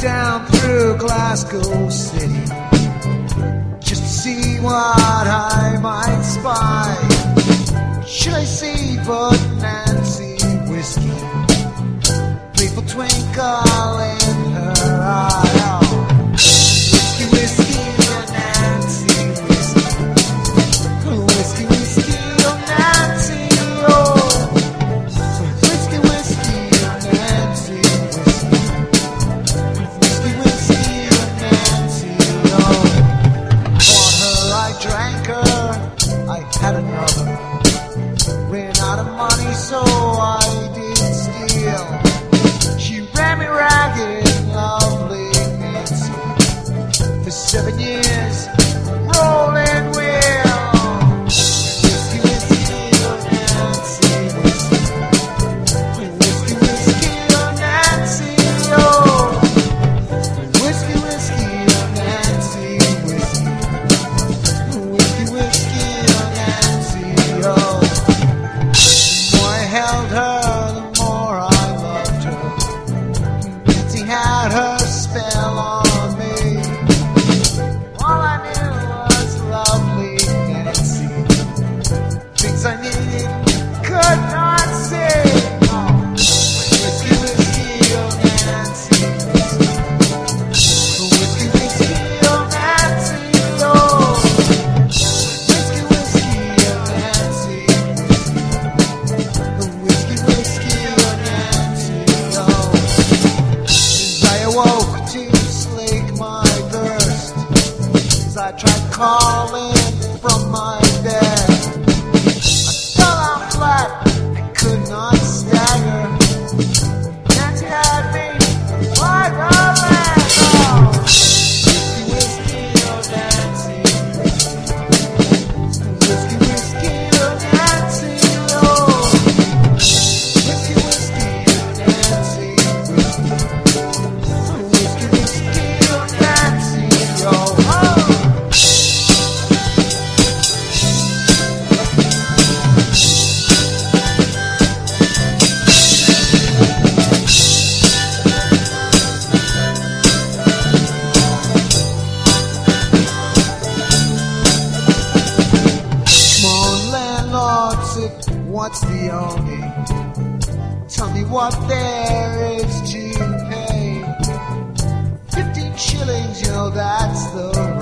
down through Glasgow City just to see what I might spy. Should I see but Nancy Whiskey? Playful twinkle calling from my what's the only? Tell me what there is to pay. Fifteen shillings, you know that's the